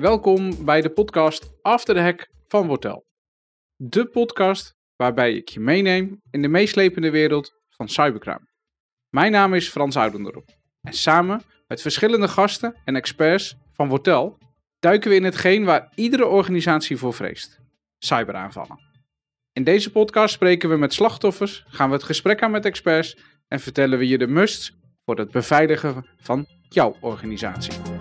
Welkom bij de podcast After the Hack van Wortel. De podcast waarbij ik je meeneem in de meeslepende wereld van cybercrime. Mijn naam is Frans Oudendorp en samen met verschillende gasten en experts van Wortel duiken we in hetgeen waar iedere organisatie voor vreest: cyberaanvallen. In deze podcast spreken we met slachtoffers, gaan we het gesprek aan met experts en vertellen we je de musts voor het beveiligen van jouw organisatie.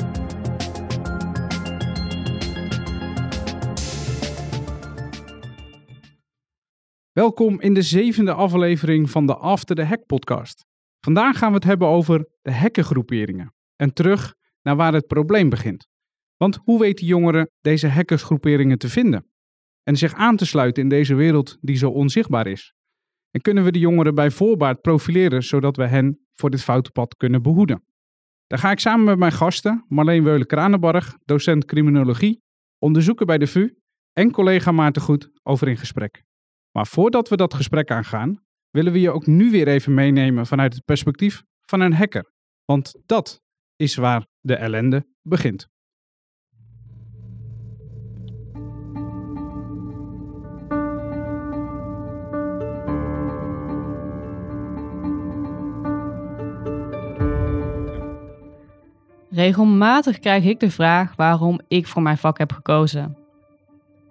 Welkom in de zevende aflevering van de After the Hack podcast. Vandaag gaan we het hebben over de hackergroeperingen en terug naar waar het probleem begint. Want hoe weten jongeren deze hackersgroeperingen te vinden en zich aan te sluiten in deze wereld die zo onzichtbaar is? En kunnen we de jongeren bij voorbaat profileren zodat we hen voor dit foute pad kunnen behoeden? Daar ga ik samen met mijn gasten, Marleen Weulen-Kranenbarg, docent criminologie, onderzoeker bij de VU en collega Maarten Goed over in gesprek. Maar voordat we dat gesprek aangaan, willen we je ook nu weer even meenemen vanuit het perspectief van een hacker. Want dat is waar de ellende begint. Regelmatig krijg ik de vraag waarom ik voor mijn vak heb gekozen.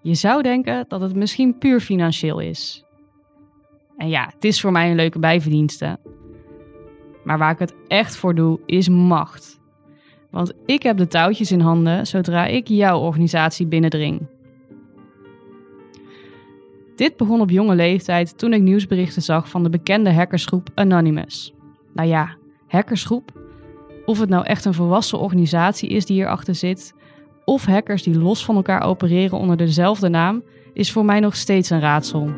Je zou denken dat het misschien puur financieel is. En ja, het is voor mij een leuke bijverdienste. Maar waar ik het echt voor doe, is macht. Want ik heb de touwtjes in handen zodra ik jouw organisatie binnendring. Dit begon op jonge leeftijd toen ik nieuwsberichten zag van de bekende hackersgroep Anonymous. Nou ja, hackersgroep. Of het nou echt een volwassen organisatie is die hierachter zit, of hackers die los van elkaar opereren onder dezelfde naam, is voor mij nog steeds een raadsel.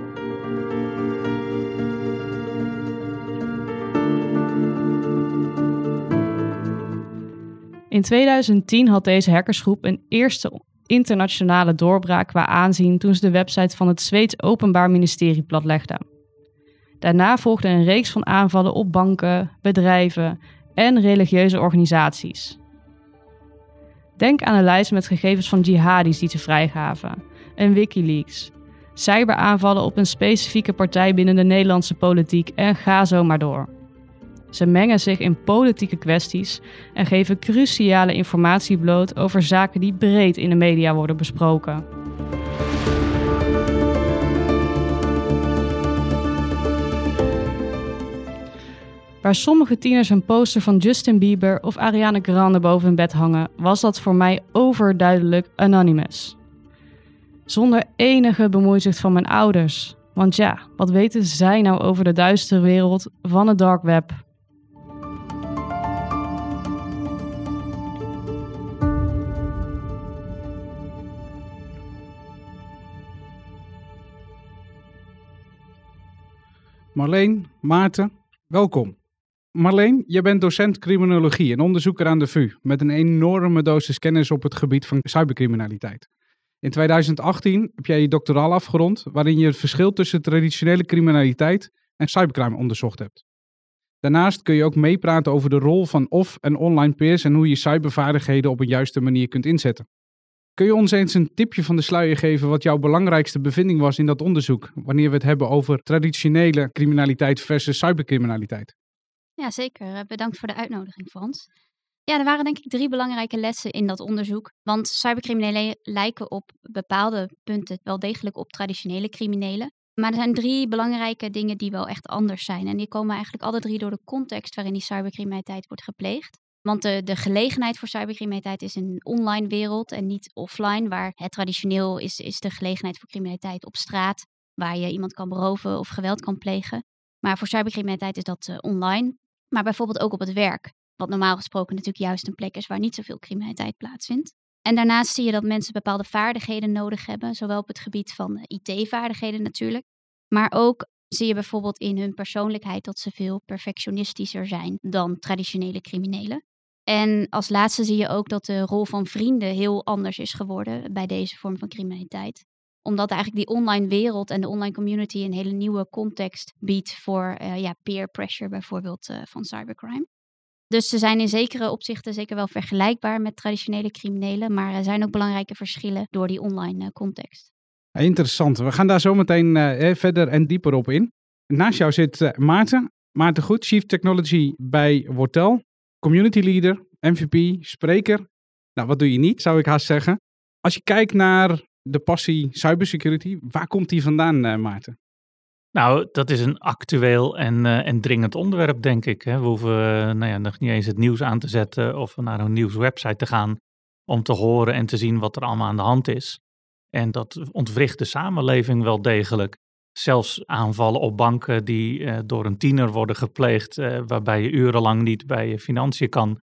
In 2010 had deze hackersgroep een eerste internationale doorbraak qua aanzien toen ze de website van het Zweeds Openbaar Ministerie platlegden. Daarna volgde een reeks van aanvallen op banken, bedrijven en religieuze organisaties. Denk aan een lijst met gegevens van jihadis die ze vrijgaven, en Wikileaks, cyberaanvallen op een specifieke partij binnen de Nederlandse politiek en ga zo maar door. Ze mengen zich in politieke kwesties en geven cruciale informatie bloot over zaken die breed in de media worden besproken. Waar sommige tieners een poster van Justin Bieber of Ariana Grande boven hun bed hangen, was dat voor mij overduidelijk Anonymous. Zonder enige bemoeizicht van mijn ouders. Want ja, wat weten zij nou over de duistere wereld van het dark web? Marleen, Maarten, welkom. Marleen, je bent docent criminologie en onderzoeker aan de VU met een enorme dosis kennis op het gebied van cybercriminaliteit. In 2018 heb jij je doctoraal afgerond waarin je het verschil tussen traditionele criminaliteit en cybercrime onderzocht hebt. Daarnaast kun je ook meepraten over de rol van off- en online peers en hoe je cybervaardigheden op een juiste manier kunt inzetten. Kun je ons eens een tipje van de sluier geven wat jouw belangrijkste bevinding was in dat onderzoek, wanneer we het hebben over traditionele criminaliteit versus cybercriminaliteit? Ja, zeker. Eh, bedankt voor de uitnodiging, Frans. Ja, er waren denk ik drie belangrijke lessen in dat onderzoek. Want cybercriminelen lijken op bepaalde punten wel degelijk op traditionele criminelen. Maar er zijn drie belangrijke dingen die wel echt anders zijn. En die komen eigenlijk alle drie door de context waarin die cybercriminaliteit wordt gepleegd. Want de, de gelegenheid voor cybercriminaliteit is een online wereld en niet offline, waar het traditioneel is, is de gelegenheid voor criminaliteit op straat, waar je iemand kan beroven of geweld kan plegen. Maar voor cybercriminaliteit is dat uh, online, maar bijvoorbeeld ook op het werk, wat normaal gesproken natuurlijk juist een plek is waar niet zoveel criminaliteit plaatsvindt. En daarnaast zie je dat mensen bepaalde vaardigheden nodig hebben, zowel op het gebied van uh, IT-vaardigheden natuurlijk, maar ook zie je bijvoorbeeld in hun persoonlijkheid dat ze veel perfectionistischer zijn dan traditionele criminelen. En als laatste zie je ook dat de rol van vrienden heel anders is geworden bij deze vorm van criminaliteit. Omdat eigenlijk die online wereld en de online community een hele nieuwe context biedt voor uh, ja, peer pressure bijvoorbeeld uh, van cybercrime. Dus ze zijn in zekere opzichten zeker wel vergelijkbaar met traditionele criminelen, maar er zijn ook belangrijke verschillen door die online eh, context. Interessant. We gaan daar zo meteen verder en dieper op in. Naast jou zit Maarten. Maarten Goed, Chief Technology bij Wortel. Community Leader, MVP, spreker. Nou, wat doe je niet, zou ik haast zeggen. Als je kijkt naar de passie cybersecurity, waar komt die vandaan, uh, Maarten? Nou, dat is een actueel en, uh, en dringend onderwerp, denk ik. Hè. We hoeven uh, nou ja, nog niet eens het nieuws aan te zetten of naar een nieuwswebsite te gaan om te horen en te zien wat er allemaal aan de hand is. En dat ontwricht de samenleving wel degelijk. Zelfs aanvallen op banken die door een tiener worden gepleegd, waarbij je urenlang niet bij je financiën kan.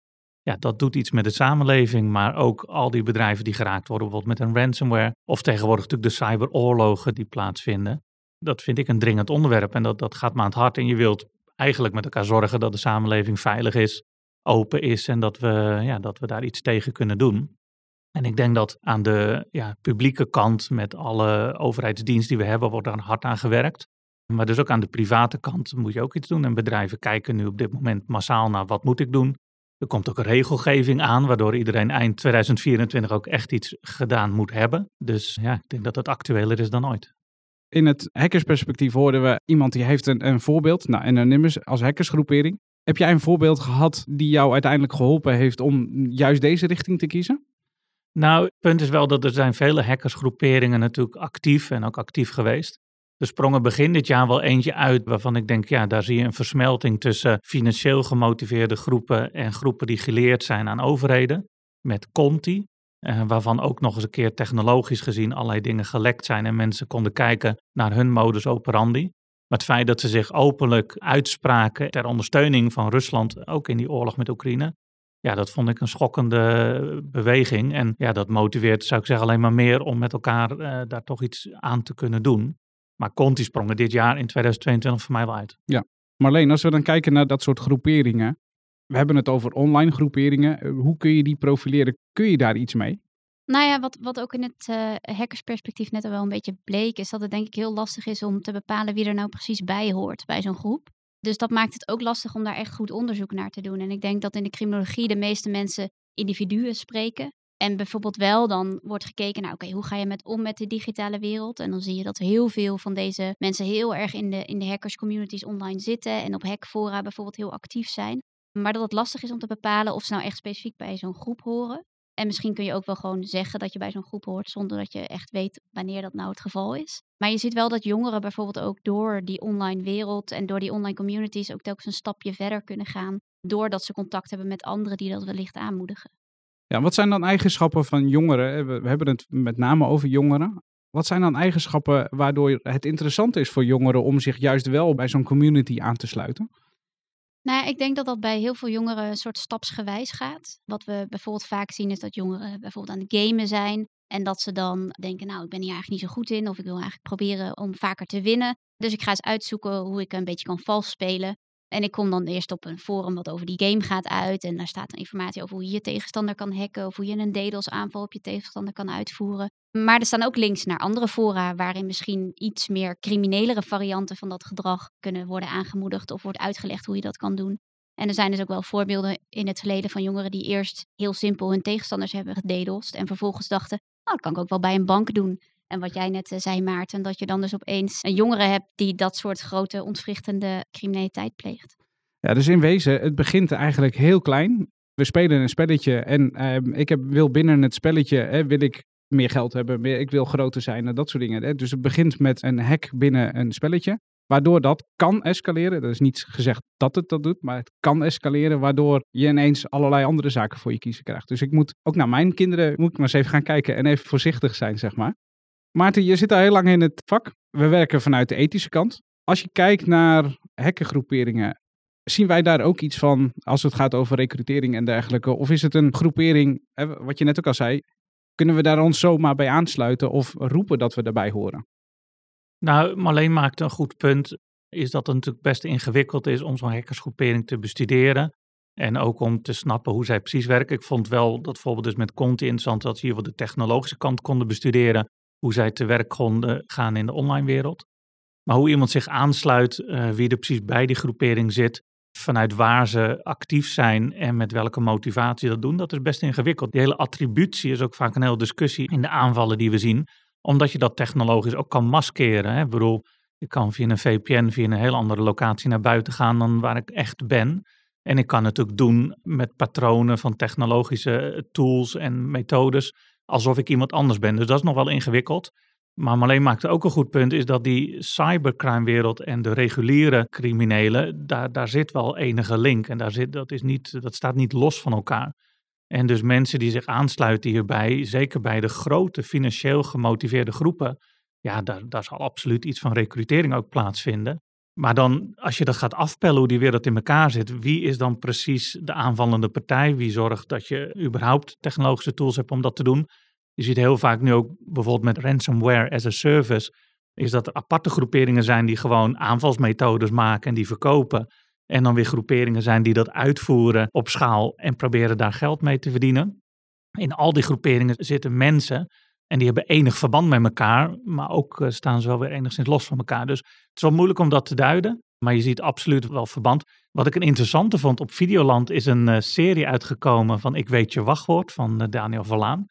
Ja, dat doet iets met de samenleving, maar ook al die bedrijven die geraakt worden, bijvoorbeeld met een ransomware. Of tegenwoordig natuurlijk de cyberoorlogen die plaatsvinden dat vind ik een dringend onderwerp en dat, dat gaat me aan het hart. En je wilt eigenlijk met elkaar zorgen dat de samenleving veilig is, open is en dat we, ja, dat we daar iets tegen kunnen doen. En ik denk dat aan de ja, publieke kant met alle overheidsdiensten die we hebben, wordt daar hard aan gewerkt. Maar dus ook aan de private kant moet je ook iets doen. En bedrijven kijken nu op dit moment massaal naar wat moet ik doen. Er komt ook een regelgeving aan, waardoor iedereen eind 2024 ook echt iets gedaan moet hebben. Dus ja, ik denk dat het actueler is dan ooit in het hackersperspectief hoorden we iemand die heeft een, een voorbeeld, nou, Anonymous als hackersgroepering. Heb jij een voorbeeld gehad die jou uiteindelijk geholpen heeft om juist deze richting te kiezen? Nou, het punt is wel dat er zijn vele hackersgroeperingen natuurlijk actief en ook actief geweest. Er sprong er begin dit jaar wel eentje uit waarvan ik denk, ja, daar zie je een versmelting tussen financieel gemotiveerde groepen en groepen die geleerd zijn aan overheden. Met Conti, uh, waarvan ook nog eens een keer technologisch gezien allerlei dingen gelekt zijn en mensen konden kijken naar hun modus operandi. Maar het feit dat ze zich openlijk uitspraken ter ondersteuning van Rusland, ook in die oorlog met Oekraïne, ja, dat vond ik een schokkende beweging. En ja, dat motiveert, zou ik zeggen, alleen maar meer om met elkaar uh, daar toch iets aan te kunnen doen. Maar Conti sprongen dit jaar in 2022 voor mij wel uit. Ja, Marleen, als we dan kijken naar dat soort groeperingen, we hebben het over online groeperingen. Eh, hoe kun je die profileren? Kun je daar iets mee? Nou ja, wat, wat ook in het uh, hackersperspectief net al wel een beetje bleek, is dat het denk ik heel lastig is om te bepalen wie er nou precies bij hoort bij zo'n groep. Dus dat maakt het ook lastig om daar echt goed onderzoek naar te doen. En ik denk dat in de criminologie de meeste mensen individuen spreken. En bijvoorbeeld wel dan wordt gekeken naar, oké, hoe ga je met om met de digitale wereld? En dan zie je dat heel veel van deze mensen heel erg in de, in de hackers communities online zitten en op hackfora bijvoorbeeld heel actief zijn. Maar dat het lastig is om te bepalen of ze nou echt specifiek bij zo'n groep horen. En misschien kun je ook wel gewoon zeggen dat je bij zo'n groep hoort zonder dat je echt weet wanneer dat nou het geval is. Maar je ziet wel dat jongeren bijvoorbeeld ook door die online wereld en door die online communities ook telkens een stapje verder kunnen gaan. Doordat ze contact hebben met anderen die dat wellicht aanmoedigen. Ja, wat zijn dan eigenschappen van jongeren? We hebben het met name over jongeren. Wat zijn dan eigenschappen waardoor het interessant is voor jongeren om zich juist wel bij zo'n community aan te sluiten? Nou ja, ik denk dat dat bij heel veel jongeren een soort stapsgewijs gaat. Wat we bijvoorbeeld vaak zien is dat jongeren bijvoorbeeld aan het gamen zijn. En dat ze dan denken, nou, ik ben hier eigenlijk niet zo goed in. Of ik wil eigenlijk proberen om vaker te winnen. Dus ik ga eens uitzoeken hoe ik een beetje kan vals spelen. En ik kom dan eerst op een forum wat over die game gaat uit. En daar staat informatie over hoe je je tegenstander kan hacken. Of hoe je een DDoS aanval op je tegenstander kan uitvoeren. Maar er staan ook links naar andere fora waarin misschien iets meer criminelere varianten van dat gedrag kunnen worden aangemoedigd. Of wordt uitgelegd hoe je dat kan doen. En er zijn dus ook wel voorbeelden in het verleden van jongeren die eerst heel simpel hun tegenstanders hebben gededost. En vervolgens dachten, nou dat kan ik ook wel bij een bank doen. En wat jij net uh, zei, Maarten, dat je dan dus opeens een jongere hebt die dat soort grote ontwrichtende criminaliteit pleegt. Ja, dus in wezen, het begint eigenlijk heel klein. We spelen een spelletje en uh, ik heb, wil binnen het spelletje, hè, wil ik meer geld hebben, meer, ik wil groter zijn en dat soort dingen. Hè. Dus het begint met een hack binnen een spelletje. Waardoor dat kan escaleren. Er is niet gezegd dat het dat doet, maar het kan escaleren. Waardoor je ineens allerlei andere zaken voor je kiezen krijgt. Dus ik moet ook naar mijn kinderen, moet ik maar eens even gaan kijken en even voorzichtig zijn, zeg maar. Maarten, je zit al heel lang in het vak. We werken vanuit de ethische kant. Als je kijkt naar hackergroeperingen, zien wij daar ook iets van als het gaat over recrutering en dergelijke? Of is het een groepering, wat je net ook al zei, kunnen we daar ons zomaar bij aansluiten of roepen dat we daarbij horen? Nou, Marleen maakt een goed punt. Is dat het natuurlijk best ingewikkeld is om zo'n hackersgroepering te bestuderen. En ook om te snappen hoe zij precies werken. Ik vond wel dat bijvoorbeeld dus met Conti interessant dat ze hier wel de technologische kant konden bestuderen hoe zij te werk konden gaan in de online wereld. Maar hoe iemand zich aansluit, uh, wie er precies bij die groepering zit, vanuit waar ze actief zijn en met welke motivatie dat doen, dat is best ingewikkeld. Die hele attributie is ook vaak een hele discussie in de aanvallen die we zien, omdat je dat technologisch ook kan maskeren. Hè? Ik bedoel, ik kan via een VPN, via een heel andere locatie naar buiten gaan dan waar ik echt ben. En ik kan het ook doen met patronen van technologische tools en methodes, alsof ik iemand anders ben. Dus dat is nog wel ingewikkeld. Maar Marleen maakte ook een goed punt, is dat die cybercrime-wereld en de reguliere criminelen, daar, daar zit wel enige link. En daar zit, dat, is niet, dat staat niet los van elkaar. En dus mensen die zich aansluiten hierbij, zeker bij de grote financieel gemotiveerde groepen, ja, daar, daar zal absoluut iets van recrutering ook plaatsvinden. Maar dan, als je dat gaat afpellen hoe die wereld in elkaar zit, wie is dan precies de aanvallende partij? Wie zorgt dat je überhaupt technologische tools hebt om dat te doen? Je ziet heel vaak nu ook bijvoorbeeld met ransomware as a service, is dat er aparte groeperingen zijn die gewoon aanvalsmethodes maken en die verkopen. En dan weer groeperingen zijn die dat uitvoeren op schaal en proberen daar geld mee te verdienen. In al die groeperingen zitten mensen en die hebben enig verband met elkaar, maar ook eh, staan ze wel weer enigszins los van elkaar. Dus het is wel moeilijk om dat te duiden, maar je ziet absoluut wel verband. Wat ik een interessante vond op Videoland is een uh, serie uitgekomen van Ik weet je wachtwoord van uh, Daniel Verlaan.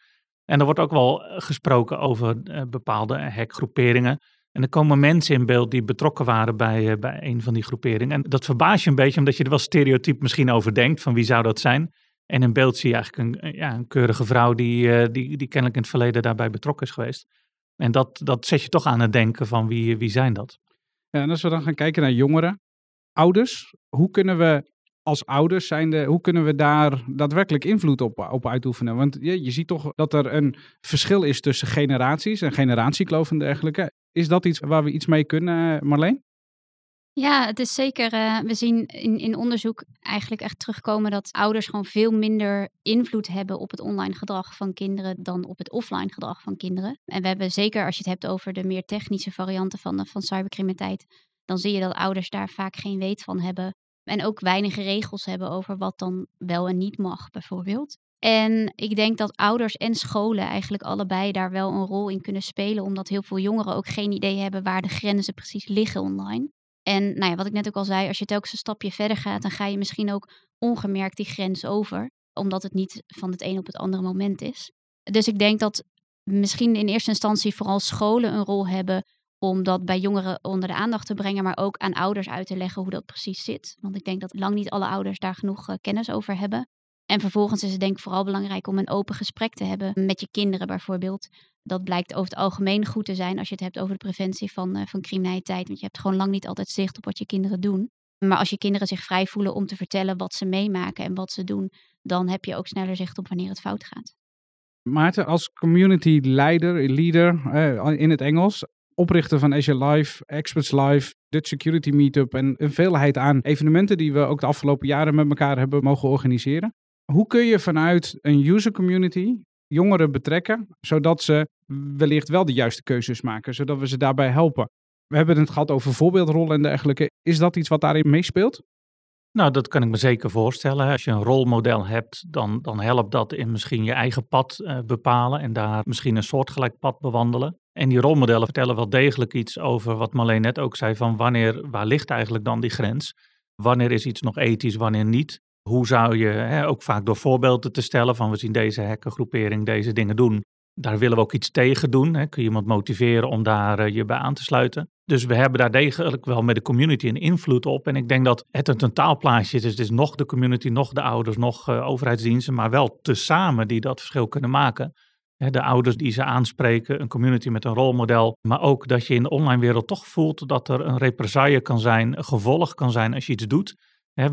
En er wordt ook wel gesproken over bepaalde hackgroeperingen. En er komen mensen in beeld die betrokken waren bij, bij een van die groeperingen. En dat verbaast je een beetje, omdat je er wel stereotyp misschien over denkt van wie zou dat zijn. En in beeld zie je eigenlijk een, ja, een keurige vrouw die, uh, die, die kennelijk in het verleden daarbij betrokken is geweest. En dat, dat zet je toch aan het denken van wie, wie zijn dat? Ja, en als we dan gaan kijken naar jongeren, ouders, hoe kunnen we als ouders zijnde, hoe kunnen we daar daadwerkelijk invloed op, op uitoefenen? Want je, je ziet toch dat er een verschil is tussen generaties en generatiekloof en dergelijke. Is dat iets waar we iets mee kunnen, Marleen? Ja, het is zeker. Uh, we zien in, in onderzoek eigenlijk echt terugkomen dat ouders gewoon veel minder invloed hebben op het online gedrag van kinderen dan op het offline gedrag van kinderen. En we hebben zeker, als je het hebt over de meer technische varianten van, van cybercriminaliteit, dan zie je dat ouders daar vaak geen weet van hebben. En ook weinige regels hebben over wat dan wel en niet mag, bijvoorbeeld. En ik denk dat ouders en scholen eigenlijk allebei daar wel een rol in kunnen spelen, omdat heel veel jongeren ook geen idee hebben waar de grenzen precies liggen online. En nou ja, wat ik net ook al zei, als je telkens een stapje verder gaat, dan ga je misschien ook ongemerkt die grens over, omdat het niet van het een op het andere moment is. Dus ik denk dat misschien in eerste instantie vooral scholen een rol hebben om dat bij jongeren onder de aandacht te brengen, maar ook aan ouders uit te leggen hoe dat precies zit. Want ik denk dat lang niet alle ouders daar genoeg uh, kennis over hebben. En vervolgens is het denk ik vooral belangrijk om een open gesprek te hebben met je kinderen bijvoorbeeld. Dat blijkt over het algemeen goed te zijn als je het hebt over de preventie van, uh, van criminaliteit. Want je hebt gewoon lang niet altijd zicht op wat je kinderen doen. Maar als je kinderen zich vrij voelen om te vertellen wat ze meemaken en wat ze doen, dan heb je ook sneller zicht op wanneer het fout gaat. Maarten, als community leider, leader eh, in het Engels, oprichter van Azure Live, Experts Live, Dutch Security Meetup en een veelheid aan evenementen die we ook de afgelopen jaren met elkaar hebben mogen organiseren. Hoe kun je vanuit een user community jongeren betrekken, zodat ze wellicht wel de juiste keuzes maken, zodat we ze daarbij helpen? We hebben het gehad over voorbeeldrollen en dergelijke. Is dat iets wat daarin meespeelt? Nou, dat kan ik me zeker voorstellen. Als je een rolmodel hebt, dan, dan helpt dat in misschien je eigen pad uh, bepalen en daar misschien een soortgelijk pad bewandelen. En die rolmodellen vertellen wel degelijk iets over wat Marleen net ook zei, van wanneer, waar ligt eigenlijk dan die grens? Wanneer is iets nog ethisch, wanneer niet? Hoe zou je, hè, ook vaak door voorbeelden te stellen van we zien deze hackergroepering deze dingen doen. Daar willen we ook iets tegen doen. Hè. Kun je iemand motiveren om daar uh, je bij aan te sluiten? Dus we hebben daar degelijk wel met de community een invloed op. En ik denk dat het een totaalplaatje is. Dus het is nog de community, nog de ouders, nog uh, overheidsdiensten, maar wel tezamen die dat verschil kunnen maken. De ouders die ze aanspreken, een community met een rolmodel. Maar ook dat je in de online wereld toch voelt dat er een represaille kan zijn, een gevolg kan zijn als je iets doet.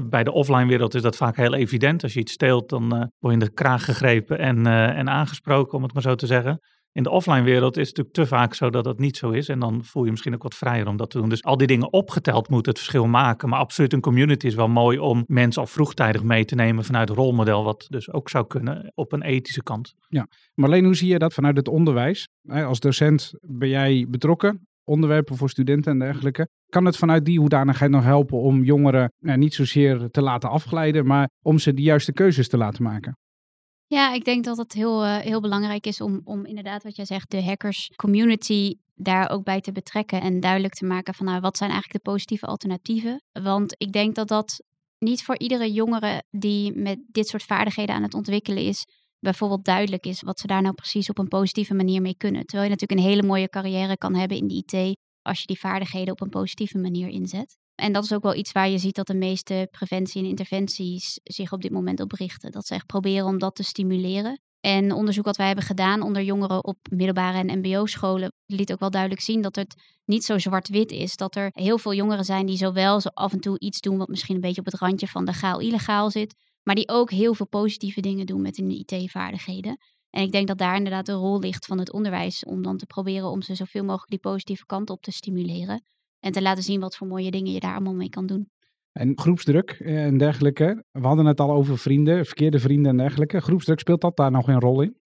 Bij de offline wereld is dat vaak heel evident. Als je iets steelt, dan uh, word je in de kraag gegrepen en, uh, en aangesproken, om het maar zo te zeggen. In de offline wereld is het natuurlijk te vaak zo dat dat niet zo is. En dan voel je misschien ook wat vrijer om dat te doen. Dus al die dingen opgeteld moeten het verschil maken. Maar absoluut een community is wel mooi om mensen al vroegtijdig mee te nemen vanuit het rolmodel. Wat dus ook zou kunnen op een ethische kant. Ja, Marleen, hoe zie je dat vanuit het onderwijs? Als docent ben jij betrokken onderwerpen voor studenten en dergelijke. Kan het vanuit die hoedanigheid nog helpen om jongeren nou, niet zozeer te laten afglijden, maar om ze de juiste keuzes te laten maken? Ja, ik denk dat het heel, uh, heel belangrijk is om, om inderdaad wat jij zegt, de hackers community daar ook bij te betrekken en duidelijk te maken van nou, wat zijn eigenlijk de positieve alternatieven. Want ik denk dat dat niet voor iedere jongere die met dit soort vaardigheden aan het ontwikkelen is, bijvoorbeeld duidelijk is wat ze daar nou precies op een positieve manier mee kunnen. Terwijl je natuurlijk een hele mooie carrière kan hebben in de IT als je die vaardigheden op een positieve manier inzet. En dat is ook wel iets waar je ziet dat de meeste preventie en interventies zich op dit moment op richten. Dat ze echt proberen om dat te stimuleren. En onderzoek wat wij hebben gedaan onder jongeren op middelbare en mbo-scholen liet ook wel duidelijk zien dat het niet zo zwart-wit is. Dat er heel veel jongeren zijn die zowel zo af en toe iets doen wat misschien een beetje op het randje van legaal-illegaal zit, maar die ook heel veel positieve dingen doen met hun IT-vaardigheden. En ik denk dat daar inderdaad de rol ligt van het onderwijs om dan te proberen om ze zoveel mogelijk die positieve kant op te stimuleren. En te laten zien wat voor mooie dingen je daar allemaal mee kan doen. En groepsdruk en dergelijke. We hadden het al over vrienden, verkeerde vrienden en dergelijke. Groepsdruk speelt dat daar nog een rol in?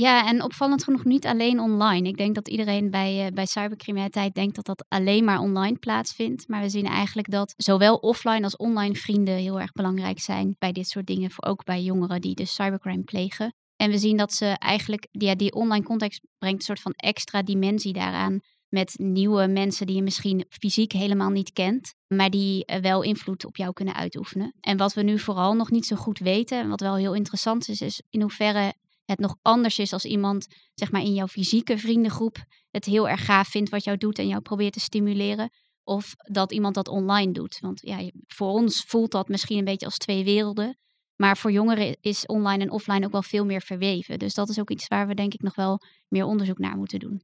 Ja, en opvallend genoeg niet alleen online. Ik denk dat iedereen bij, uh, bij cybercriminaliteit denkt dat dat alleen maar online plaatsvindt. Maar we zien eigenlijk dat zowel offline als online vrienden heel erg belangrijk zijn bij dit soort dingen. Ook bij jongeren die dus cybercrime plegen. En we zien dat ze eigenlijk, ja, die online context brengt een soort van extra dimensie daaraan met nieuwe mensen die je misschien fysiek helemaal niet kent, maar die eh, wel invloed op jou kunnen uitoefenen. En wat we nu vooral nog niet zo goed weten, en wat wel heel interessant is, is in hoeverre het nog anders is als iemand, zeg maar in jouw fysieke vriendengroep, het heel erg gaaf vindt wat jou doet en jou probeert te stimuleren. Of dat iemand dat online doet. Want ja, voor ons voelt dat misschien een beetje als twee werelden. Maar voor jongeren is online en offline ook wel veel meer verweven. Dus dat is ook iets waar we denk ik nog wel meer onderzoek naar moeten doen.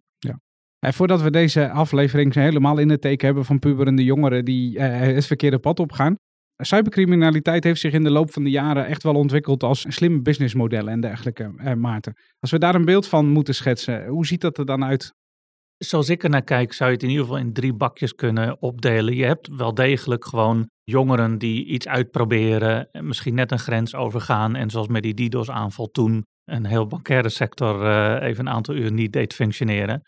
En voordat we deze aflevering helemaal in het teken hebben van puberende jongeren die eh, het verkeerde pad opgaan. Cybercriminaliteit heeft zich in de loop van de jaren echt wel ontwikkeld als slimme businessmodellen en dergelijke, eh, Maarten. Als we daar een beeld van moeten schetsen, hoe ziet dat er dan uit? Zoals ik er naar kijk, zou je het in ieder geval in drie bakjes kunnen opdelen. Je hebt wel degelijk gewoon jongeren die iets uitproberen, misschien net een grens overgaan en zoals met die DDoS-aanval toen een heel bankaire sector uh, even een aantal uur niet deed functioneren.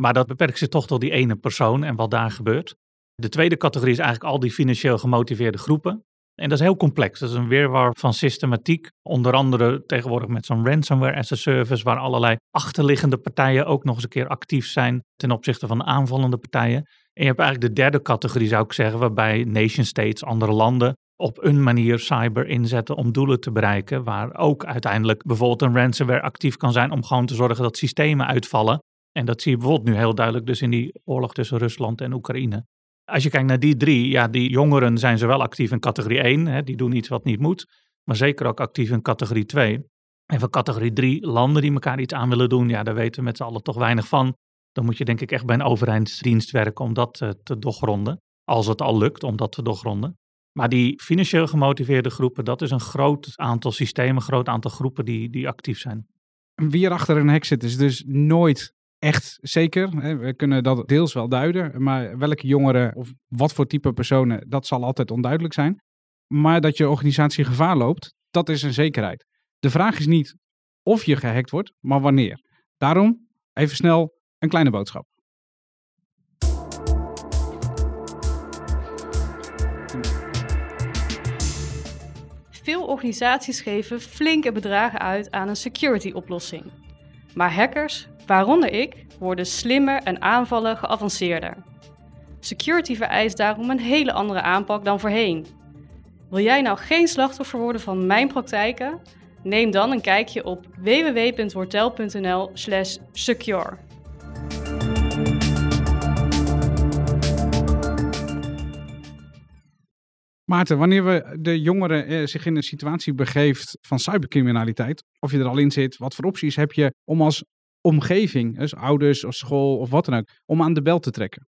Maar dat beperkt zich toch tot die ene persoon en wat daar gebeurt. De tweede categorie is eigenlijk al die financieel gemotiveerde groepen. En dat is heel complex. Dat is een weerwar van systematiek. Onder andere tegenwoordig met zo'n ransomware as a service, waar allerlei achterliggende partijen ook nog eens een keer actief zijn ten opzichte van de aanvallende partijen. En je hebt eigenlijk de derde categorie, zou ik zeggen, waarbij nation states, andere landen, op een manier cyber inzetten om doelen te bereiken. Waar ook uiteindelijk bijvoorbeeld een ransomware actief kan zijn om gewoon te zorgen dat systemen uitvallen. En dat zie je bijvoorbeeld nu heel duidelijk dus in die oorlog tussen Rusland en Oekraïne. Als je kijkt naar die drie, ja, die jongeren zijn zowel actief in categorie 1, hè, die doen iets wat niet moet, maar zeker ook actief in categorie 2. En van categorie 3, landen die elkaar iets aan willen doen, ja, daar weten we met z'n allen toch weinig van. Dan moet je denk ik echt bij een overheidsdienst werken om dat uh, te doorgronden. Als het al lukt om dat te doorgronden. Maar die financieel gemotiveerde groepen, dat is een groot aantal systemen, een groot aantal groepen die, die actief zijn. Wie er achter een hek zit, is dus nooit echt zeker. We kunnen dat deels wel duiden. Maar welke jongeren of wat voor type personen, dat zal altijd onduidelijk zijn. Maar dat je organisatie gevaar loopt, dat is een zekerheid. De vraag is niet of je gehackt wordt, maar wanneer. Daarom even snel een kleine boodschap. Veel organisaties geven flinke bedragen uit aan een security oplossing. Maar hackers waaronder ik, worden slimmer en aanvallen geavanceerder. Security vereist daarom een hele andere aanpak dan voorheen. Wil jij nou geen slachtoffer worden van mijn praktijken? Neem dan een kijkje op www.wortel.nl/secure. Maarten, wanneer we de jongeren eh, zich in een situatie begeeft van cybercriminaliteit, of je er al in zit, wat voor opties heb je om als omgeving, dus ouders of school of wat dan ook, om aan de bel te trekken?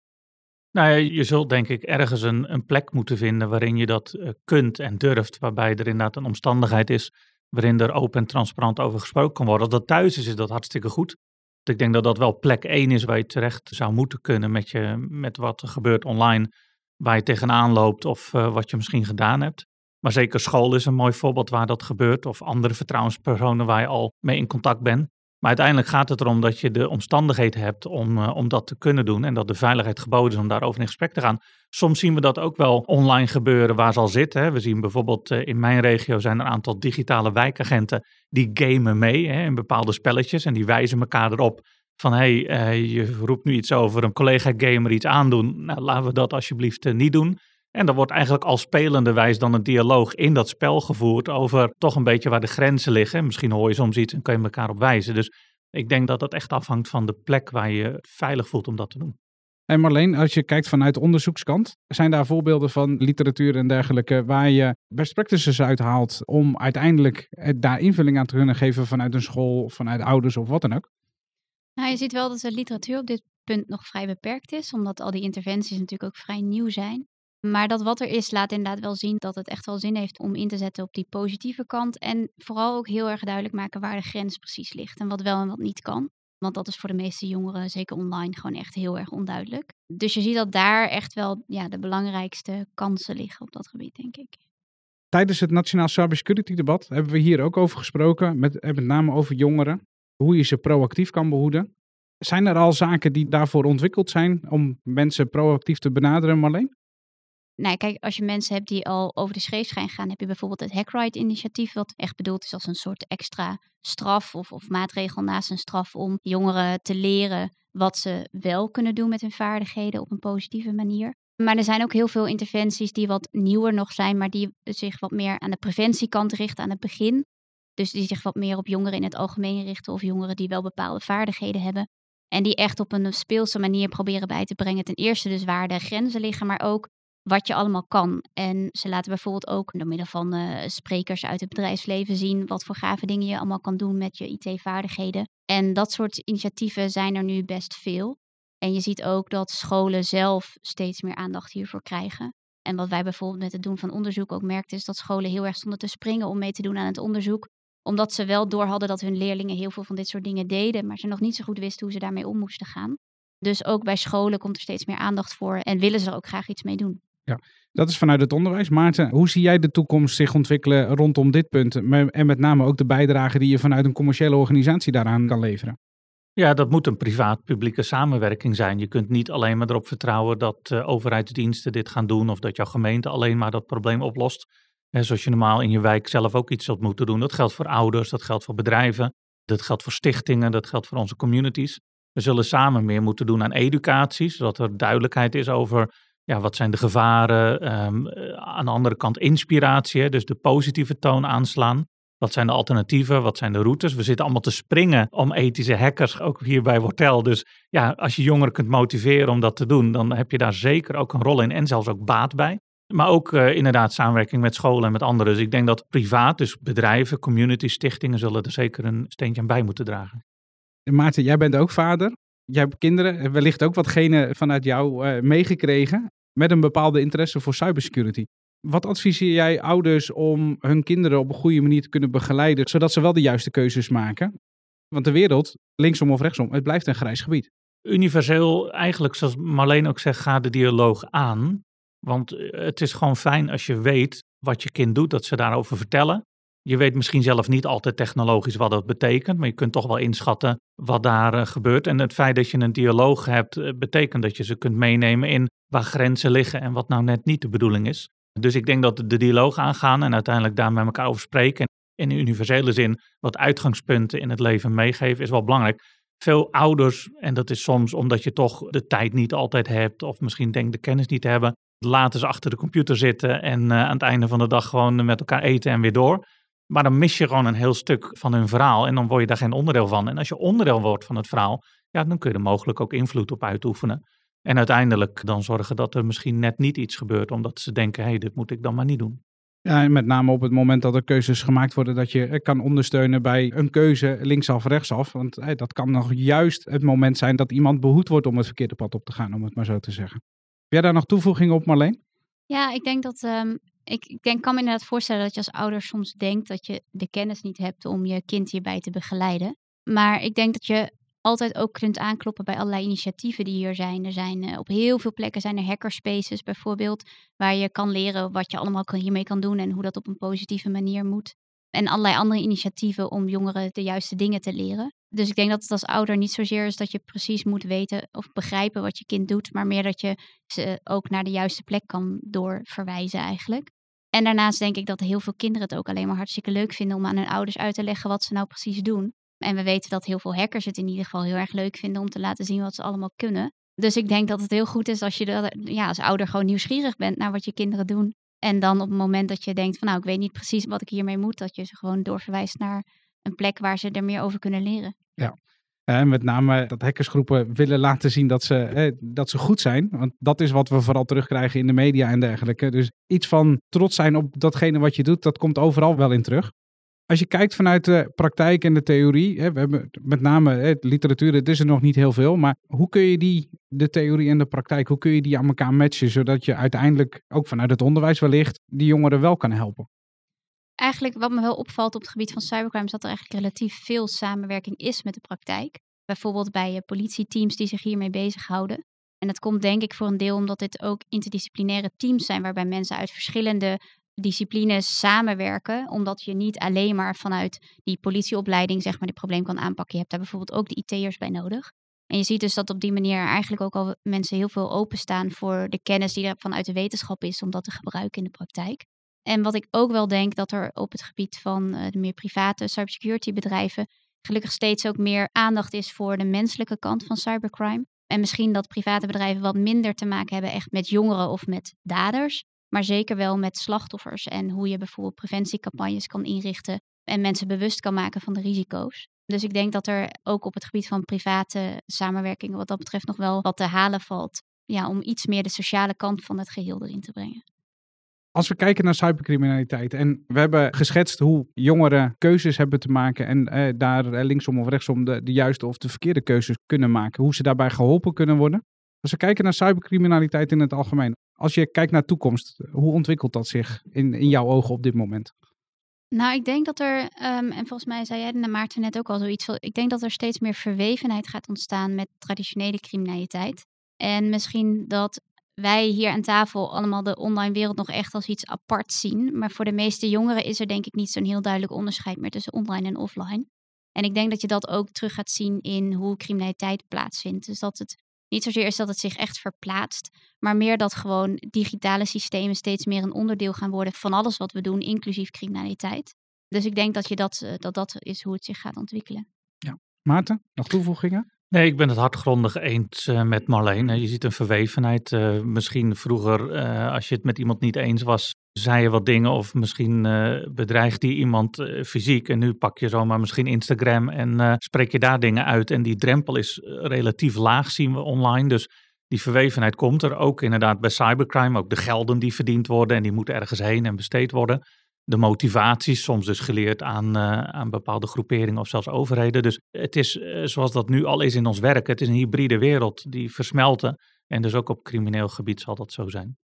Nou ja, je zult denk ik ergens een, een plek moeten vinden waarin je dat uh, kunt en durft, waarbij er inderdaad een omstandigheid is waarin er open en transparant over gesproken kan worden. Als dat thuis is, is dat hartstikke goed. Ik denk dat dat wel plek één is waar je terecht zou moeten kunnen met, je, met wat er gebeurt online, waar je tegenaan loopt of uh, wat je misschien gedaan hebt. Maar zeker school is een mooi voorbeeld waar dat gebeurt, of andere vertrouwenspersonen waar je al mee in contact bent. Maar uiteindelijk gaat het erom dat je de omstandigheden hebt om, uh, om dat te kunnen doen. En dat de veiligheid geboden is om daarover in gesprek te gaan. Soms zien we dat ook wel online gebeuren waar ze al zitten. Hè. We zien bijvoorbeeld uh, in mijn regio zijn er een aantal digitale wijkagenten die gamen mee hè, in bepaalde spelletjes. En die wijzen elkaar erop van hé, hey, uh, je roept nu iets over een collega gamer iets aandoen. Nou, laten we dat alsjeblieft niet doen. En dan wordt eigenlijk al spelende wijs dan een dialoog in dat spel gevoerd over toch een beetje waar de grenzen liggen. Misschien hoor je soms iets en kan je elkaar op wijzen. Dus ik denk dat dat echt afhangt van de plek waar je veilig voelt om dat te doen. En Marleen, als je kijkt vanuit de onderzoekskant, zijn daar voorbeelden van literatuur en dergelijke waar je best practices uithaalt om uiteindelijk daar invulling aan te kunnen geven vanuit een school of vanuit ouders of wat dan ook? Nou, je ziet wel dat de literatuur op dit punt nog vrij beperkt is, omdat al die interventies natuurlijk ook vrij nieuw zijn. Maar dat wat er is, laat inderdaad wel zien dat het echt wel zin heeft om in te zetten op die positieve kant. En vooral ook heel erg duidelijk maken waar de grens precies ligt en wat wel en wat niet kan. Want dat is voor de meeste jongeren, zeker online, gewoon echt heel erg onduidelijk. Dus je ziet dat daar echt wel ja, de belangrijkste kansen liggen op dat gebied, denk ik. Tijdens het Nationaal Cybersecurity debat hebben we hier ook over gesproken, met, met name over jongeren. Hoe je ze proactief kan behoeden. Zijn er al zaken die daarvoor ontwikkeld zijn om mensen proactief te benaderen, Marleen? Nou, kijk, als je mensen hebt die al over de schreefschijn gaan, heb je bijvoorbeeld het Hackride-initiatief, wat echt bedoeld is als een soort extra straf of, of maatregel naast een straf om jongeren te leren wat ze wel kunnen doen met hun vaardigheden op een positieve manier. Maar er zijn ook heel veel interventies die wat nieuwer nog zijn, maar die zich wat meer aan de preventiekant richten aan het begin. Dus die zich wat meer op jongeren in het algemeen richten of jongeren die wel bepaalde vaardigheden hebben. En die echt op een speelse manier proberen bij te brengen. Ten eerste dus waar de grenzen liggen, maar ook wat je allemaal kan. En ze laten bijvoorbeeld ook door middel van uh, sprekers uit het bedrijfsleven zien wat voor gave dingen je allemaal kan doen met je IT-vaardigheden. En dat soort initiatieven zijn er nu best veel. En je ziet ook dat scholen zelf steeds meer aandacht hiervoor krijgen. En wat wij bijvoorbeeld met het doen van onderzoek ook merkten, is dat scholen heel erg stonden te springen om mee te doen aan het onderzoek. Omdat ze wel door hadden dat hun leerlingen heel veel van dit soort dingen deden, maar ze nog niet zo goed wisten hoe ze daarmee om moesten gaan. Dus ook bij scholen komt er steeds meer aandacht voor en willen ze er ook graag iets mee doen. Ja, dat is vanuit het onderwijs. Maarten, hoe zie jij de toekomst zich ontwikkelen rondom dit punt? En met name ook de bijdrage die je vanuit een commerciële organisatie daaraan kan leveren. Ja, dat moet een privaat-publieke samenwerking zijn. Je kunt niet alleen maar erop vertrouwen dat uh, overheidsdiensten dit gaan doen of dat jouw gemeente alleen maar dat probleem oplost. En zoals je normaal in je wijk zelf ook iets zult moeten doen. Dat geldt voor ouders, dat geldt voor bedrijven, dat geldt voor stichtingen, dat geldt voor onze communities. We zullen samen meer moeten doen aan educatie, zodat er duidelijkheid is over ja, wat zijn de gevaren? Um, aan de andere kant inspiratie, dus de positieve toon aanslaan. Wat zijn de alternatieven? Wat zijn de routes? We zitten allemaal te springen om ethische hackers, ook hier bij Wortel. Dus ja, als je jongeren kunt motiveren om dat te doen, dan heb je daar zeker ook een rol in en zelfs ook baat bij. Maar ook uh, inderdaad samenwerking met scholen en met anderen. Dus ik denk dat privaat, dus bedrijven, community, stichtingen, zullen er zeker een steentje aan bij moeten dragen. Maarten, jij bent ook vader. Jij hebt kinderen, wellicht ook wat genen vanuit jou uh, meegekregen met een bepaalde interesse voor cybersecurity. Wat adviseer jij ouders om hun kinderen op een goede manier te kunnen begeleiden, zodat ze wel de juiste keuzes maken? Want de wereld, linksom of rechtsom, het blijft een grijs gebied. Universeel, eigenlijk zoals Marleen ook zegt, gaat de dialoog aan. Want eh, het is gewoon fijn als je weet wat je kind doet, dat ze daarover vertellen. Je weet misschien zelf niet altijd technologisch wat dat betekent, maar je kunt toch wel inschatten wat daar uh, gebeurt. En het feit dat je een dialoog hebt, uh, betekent dat je ze kunt meenemen in waar grenzen liggen en wat nou net niet de bedoeling is. Dus ik denk dat de dialoog aangaan en uiteindelijk daar met elkaar over spreken. En in universele zin wat uitgangspunten in het leven meegeven is wel belangrijk. Veel ouders, en dat is soms omdat je toch de tijd niet altijd hebt of misschien denkt de kennis niet te hebben, laten ze achter de computer zitten en uh, aan het einde van de dag gewoon met elkaar eten en weer door. Maar dan mis je gewoon een heel stuk van hun verhaal en dan word je daar geen onderdeel van. En als je onderdeel wordt van het verhaal, ja, dan kun je er mogelijk ook invloed op uitoefenen. En uiteindelijk dan zorgen dat er misschien net niet iets gebeurt, omdat ze denken, hé, hey, dit moet ik dan maar niet doen. Ja, en met name op het moment dat er keuzes gemaakt worden, dat je eh, kan ondersteunen bij een keuze linksaf, rechtsaf. Want hey, dat kan nog juist het moment zijn dat iemand behoed wordt om het verkeerde pad op te gaan, om het maar zo te zeggen. Heb jij daar nog toevoegingen op, Marleen? Ja, ik denk dat um, ik, ik denk, kan me inderdaad voorstellen dat je als ouder soms denkt dat je de kennis niet hebt om je kind hierbij te begeleiden. Maar ik denk dat je altijd ook kunt aankloppen bij allerlei initiatieven die hier zijn. Er zijn uh, op heel veel plekken zijn er hackerspaces bijvoorbeeld, waar je kan leren wat je allemaal hiermee kan doen en hoe dat op een positieve manier moet. En allerlei andere initiatieven om jongeren de juiste dingen te leren. Dus ik denk dat het als ouder niet zozeer is dat je precies moet weten of begrijpen wat je kind doet, maar meer dat je ze ook naar de juiste plek kan doorverwijzen eigenlijk. En daarnaast denk ik dat heel veel kinderen het ook alleen maar hartstikke leuk vinden om aan hun ouders uit te leggen wat ze nou precies doen. En we weten dat heel veel hackers het in ieder geval heel erg leuk vinden om te laten zien wat ze allemaal kunnen. Dus ik denk dat het heel goed is als je ja, als ouder gewoon nieuwsgierig bent naar wat je kinderen doen. En dan op het moment dat je denkt van nou, ik weet niet precies wat ik hiermee moet, dat je ze gewoon doorverwijst naar een plek waar ze er meer over kunnen leren. En met name dat hackersgroepen willen laten zien dat ze, eh, dat ze goed zijn. Want dat is wat we vooral terugkrijgen in de media en dergelijke. Dus iets van trots zijn op datgene wat je doet, dat komt overal wel in terug. Als je kijkt vanuit de praktijk en de theorie, we hebben met name literatuur, het is er nog niet heel veel. Maar hoe kun je die, de theorie en de praktijk, hoe kun je die aan elkaar matchen, zodat je uiteindelijk ook vanuit het onderwijs wellicht die jongeren wel kan helpen? Eigenlijk wat me wel opvalt op het gebied van cybercrime is dat er eigenlijk relatief veel samenwerking is met de praktijk. Bijvoorbeeld bij uh, politieteams die zich hiermee bezighouden. En dat komt denk ik voor een deel omdat dit ook interdisciplinaire teams zijn waarbij mensen uit verschillende disciplines samenwerken, omdat je niet alleen maar vanuit die politieopleiding zeg maar dit probleem kan aanpakken. Je hebt daar bijvoorbeeld ook de IT'ers bij nodig. En je ziet dus dat op die manier eigenlijk ook al mensen heel veel openstaan voor de kennis die er vanuit de wetenschap is om dat te gebruiken in de praktijk. En wat ik ook wel denk dat er op het gebied van uh, de meer private cybersecurity bedrijven gelukkig steeds ook meer aandacht is voor de menselijke kant van cybercrime. En misschien dat private bedrijven wat minder te maken hebben echt met jongeren of met daders, maar zeker wel met slachtoffers en hoe je bijvoorbeeld preventiecampagnes kan inrichten en mensen bewust kan maken van de risico's. Dus ik denk dat er ook op het gebied van private samenwerkingen wat dat betreft nog wel wat te halen valt. Ja, om iets meer de sociale kant van het geheel erin te brengen. Als we kijken naar cybercriminaliteit en we hebben geschetst hoe jongeren keuzes hebben te maken en eh, daar eh, linksom of rechtsom de, de juiste of de verkeerde keuzes kunnen maken, hoe ze daarbij geholpen kunnen worden. Als we kijken naar cybercriminaliteit in het algemeen, als je kijkt naar toekomst, hoe ontwikkelt dat zich in, in jouw ogen op dit moment? Nou, ik denk dat er, um, en volgens mij zei jij de Maarten net ook al zoiets ik denk dat er steeds meer verwevenheid gaat ontstaan met traditionele criminaliteit. En misschien dat wij hier aan tafel allemaal de online wereld nog echt als iets apart zien. Maar voor de meeste jongeren is er denk ik niet zo'n heel duidelijk onderscheid meer tussen online en offline. En ik denk dat je dat ook terug gaat zien in hoe criminaliteit plaatsvindt. Dus dat het niet zozeer is dat het zich echt verplaatst, maar meer dat gewoon digitale systemen steeds meer een onderdeel gaan worden van alles wat we doen, inclusief criminaliteit. Dus ik denk dat je dat, eh, dat, dat is hoe het zich gaat ontwikkelen. Ja. Maarten, nog toevoegingen? Nee, ik ben het hardgrondig eens uh, met Marleen. Je ziet een verwevenheid. Uh, misschien vroeger, uh, als je het met iemand niet eens was, zei je wat dingen. Of misschien bedreigde je iemand fysiek. En nu pak je zomaar misschien Instagram en spreek je daar dingen uit. En die drempel is relatief laag, zien we online. Dus die verwevenheid komt er ook inderdaad bij cybercrime. Ook de gelden die verdiend worden en die moeten ergens heen en besteed worden de motivaties, soms dus geleerd aan, uh, aan bepaalde groeperingen of zelfs overheden. Dus het is uh, zoals dat nu al is in ons werk, het is een hybride wereld die versmelten. En dus ook op crimineel gebied zal dat zo zijn.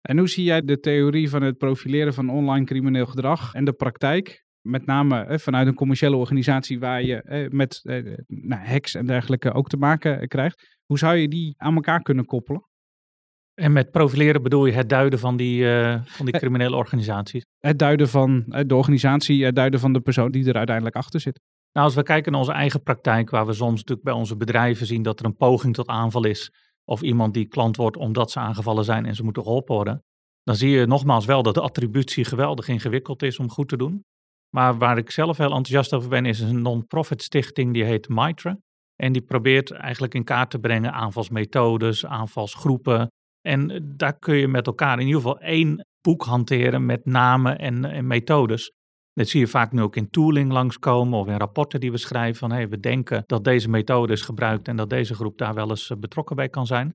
En hoe zie jij de theorie van het profileren van online crimineel gedrag en de praktijk? Met name eh, vanuit een commerciële organisatie waar je eh, met eh, nou, hacks en dergelijke ook te maken krijgt. Hoe zou je die aan elkaar kunnen koppelen? En met profileren bedoel je het duiden van die, uh, van die criminele organisaties? Het duiden van de organisatie, het duiden van de persoon die er uiteindelijk achter zit. Nou, als we kijken naar onze eigen praktijk, waar we soms natuurlijk bij onze bedrijven zien dat er een poging tot aanval is, of iemand die klant wordt omdat ze aangevallen zijn en ze moeten geholpen worden, dan zie je nogmaals wel dat de attributie geweldig ingewikkeld is om goed te doen. Maar waar ik zelf heel enthousiast over ben, is een non-profit stichting die heet Mitra. En die probeert eigenlijk in kaart te brengen aanvalsmethodes, aanvalsgroepen, en eh, daar kun je met elkaar in ieder geval één boek hanteren met namen en, en methodes. Dat zie je vaak nu ook in tooling langskomen of in rapporten die we schrijven van hey, we denken dat deze methode is gebruikt en dat deze groep daar wel eens eh, betrokken bij kan zijn.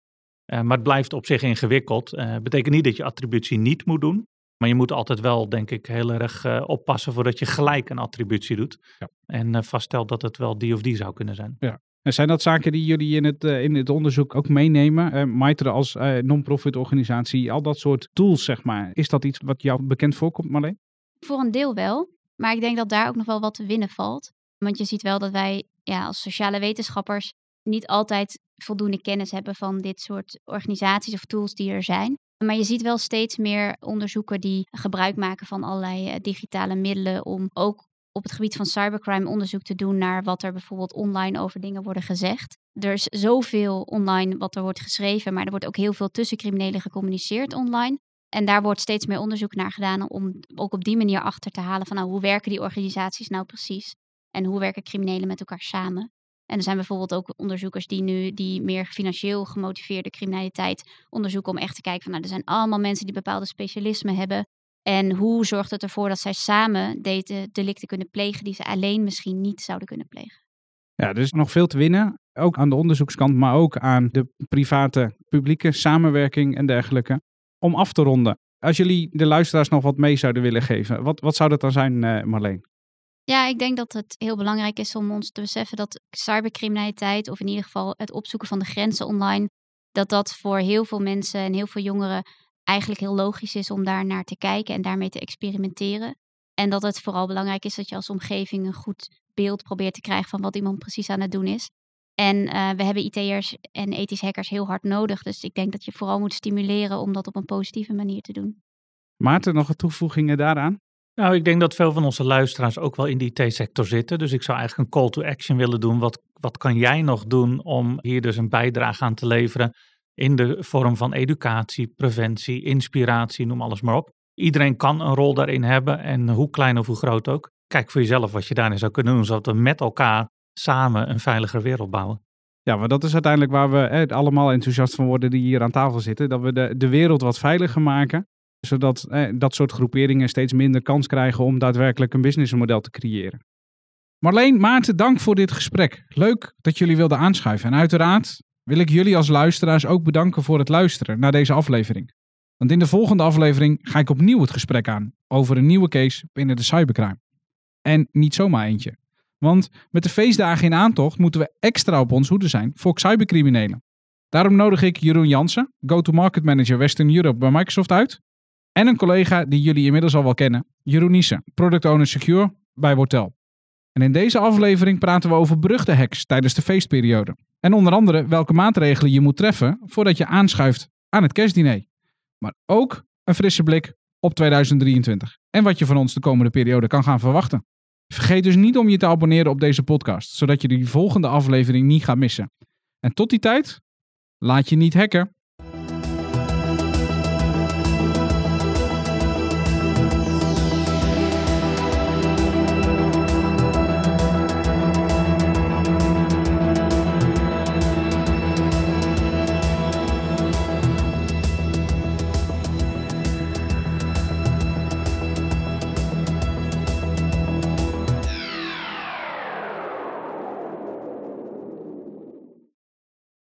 Uh, maar het blijft op zich ingewikkeld. Uh, betekent niet dat je attributie niet moet doen. Maar je moet altijd wel, denk ik, heel erg uh, oppassen voordat je gelijk een attributie doet. Ja. En vaststelt dat het wel die of die zou kunnen zijn. Ja. Zijn dat zaken die jullie in het, uh, in het onderzoek ook meenemen? Uh, Maitre als uh, non-profit organisatie, al dat soort tools, zeg maar. Is dat iets wat jou bekend voorkomt, Marleen? Voor een deel wel. Maar ik denk dat daar ook nog wel wat te winnen valt. Want je ziet wel dat wij ja, als sociale wetenschappers niet altijd voldoende kennis hebben van dit soort organisaties of tools die er zijn. Maar je ziet wel steeds meer onderzoeken die gebruik maken van allerlei digitale middelen om ook op het gebied van cybercrime onderzoek te doen naar wat er bijvoorbeeld online over dingen worden gezegd. Er is zoveel online wat er wordt geschreven, maar er wordt ook heel veel tussen criminelen gecommuniceerd online. En daar wordt steeds meer onderzoek naar gedaan om ook op die manier achter te halen van nou, hoe werken die organisaties nou precies? En hoe werken criminelen met elkaar samen? En er zijn bijvoorbeeld ook onderzoekers die nu die meer financieel gemotiveerde criminaliteit onderzoeken om echt te kijken van nou, er zijn allemaal mensen die bepaalde specialismen hebben. En hoe zorgt het ervoor dat zij samen deze delicten kunnen plegen die ze alleen misschien niet zouden kunnen plegen? Ja, er is nog veel te winnen. Ook aan de onderzoekskant, maar ook aan de private, publieke samenwerking en dergelijke. Om af te ronden, als jullie de luisteraars nog wat mee zouden willen geven, wat, wat zou dat dan zijn, uh, Marleen? Ja, ik denk dat het heel belangrijk is om ons te beseffen dat cybercriminaliteit, of in ieder geval het opzoeken van de grenzen online, dat dat voor heel veel mensen en heel veel jongeren eigenlijk heel logisch is om daar naar te kijken en daarmee te experimenteren. En dat het vooral belangrijk is dat je als omgeving een goed beeld probeert te krijgen van wat iemand precies aan het doen is. En uh, we hebben IT'ers en ethisch hackers heel hard nodig. Dus ik denk dat je vooral moet stimuleren om dat op een positieve manier te doen. Maarten, nog toevoegingen daaraan? Nou, ik denk dat veel van onze luisteraars ook wel in die IT-sector zitten. Dus ik zou eigenlijk een call to action willen doen. Wat, wat kan jij nog doen om hier dus een bijdrage aan te leveren in de vorm van educatie, preventie, inspiratie, noem alles maar op. Iedereen kan een rol daarin hebben en hoe klein of hoe groot ook. Kijk voor jezelf wat je daarin zou kunnen doen, zodat we met elkaar samen een veiliger wereld bouwen. Ja, maar dat is uiteindelijk waar we allemaal enthousiast van worden die hier aan tafel zitten. Dat we de, de wereld wat veiliger maken zodat dat soort groeperingen steeds minder kans krijgen om daadwerkelijk een businessmodel te creëren. Marleen, Maarten, dank voor dit gesprek. Leuk dat jullie wilden aanschuiven. En uiteraard wil ik jullie als luisteraars ook bedanken voor het luisteren naar deze aflevering. Want in de volgende aflevering ga ik opnieuw het gesprek aan over een nieuwe case binnen de cybercrime. En niet zomaar eentje. Want met de feestdagen in aantocht moeten we extra op ons hoede zijn voor cybercriminelen. Daarom nodig ik Jeroen Jansen, Go-to-Market Manager Western Europe bij Microsoft uit. En een collega die jullie inmiddels al wel kennen, Jeroen Niesen, Product Owner Secure bij Wortel. En in deze aflevering praten we over hacks tijdens de feestperiode. En onder andere welke maatregelen je moet treffen voordat je aanschuift aan het kerstdiner. Maar ook een frisse blik op 2023 en wat je van ons de komende periode kan gaan verwachten. Vergeet dus niet om je te abonneren op deze podcast, zodat je die volgende aflevering niet gaat missen. En tot die tijd, laat je niet hacken.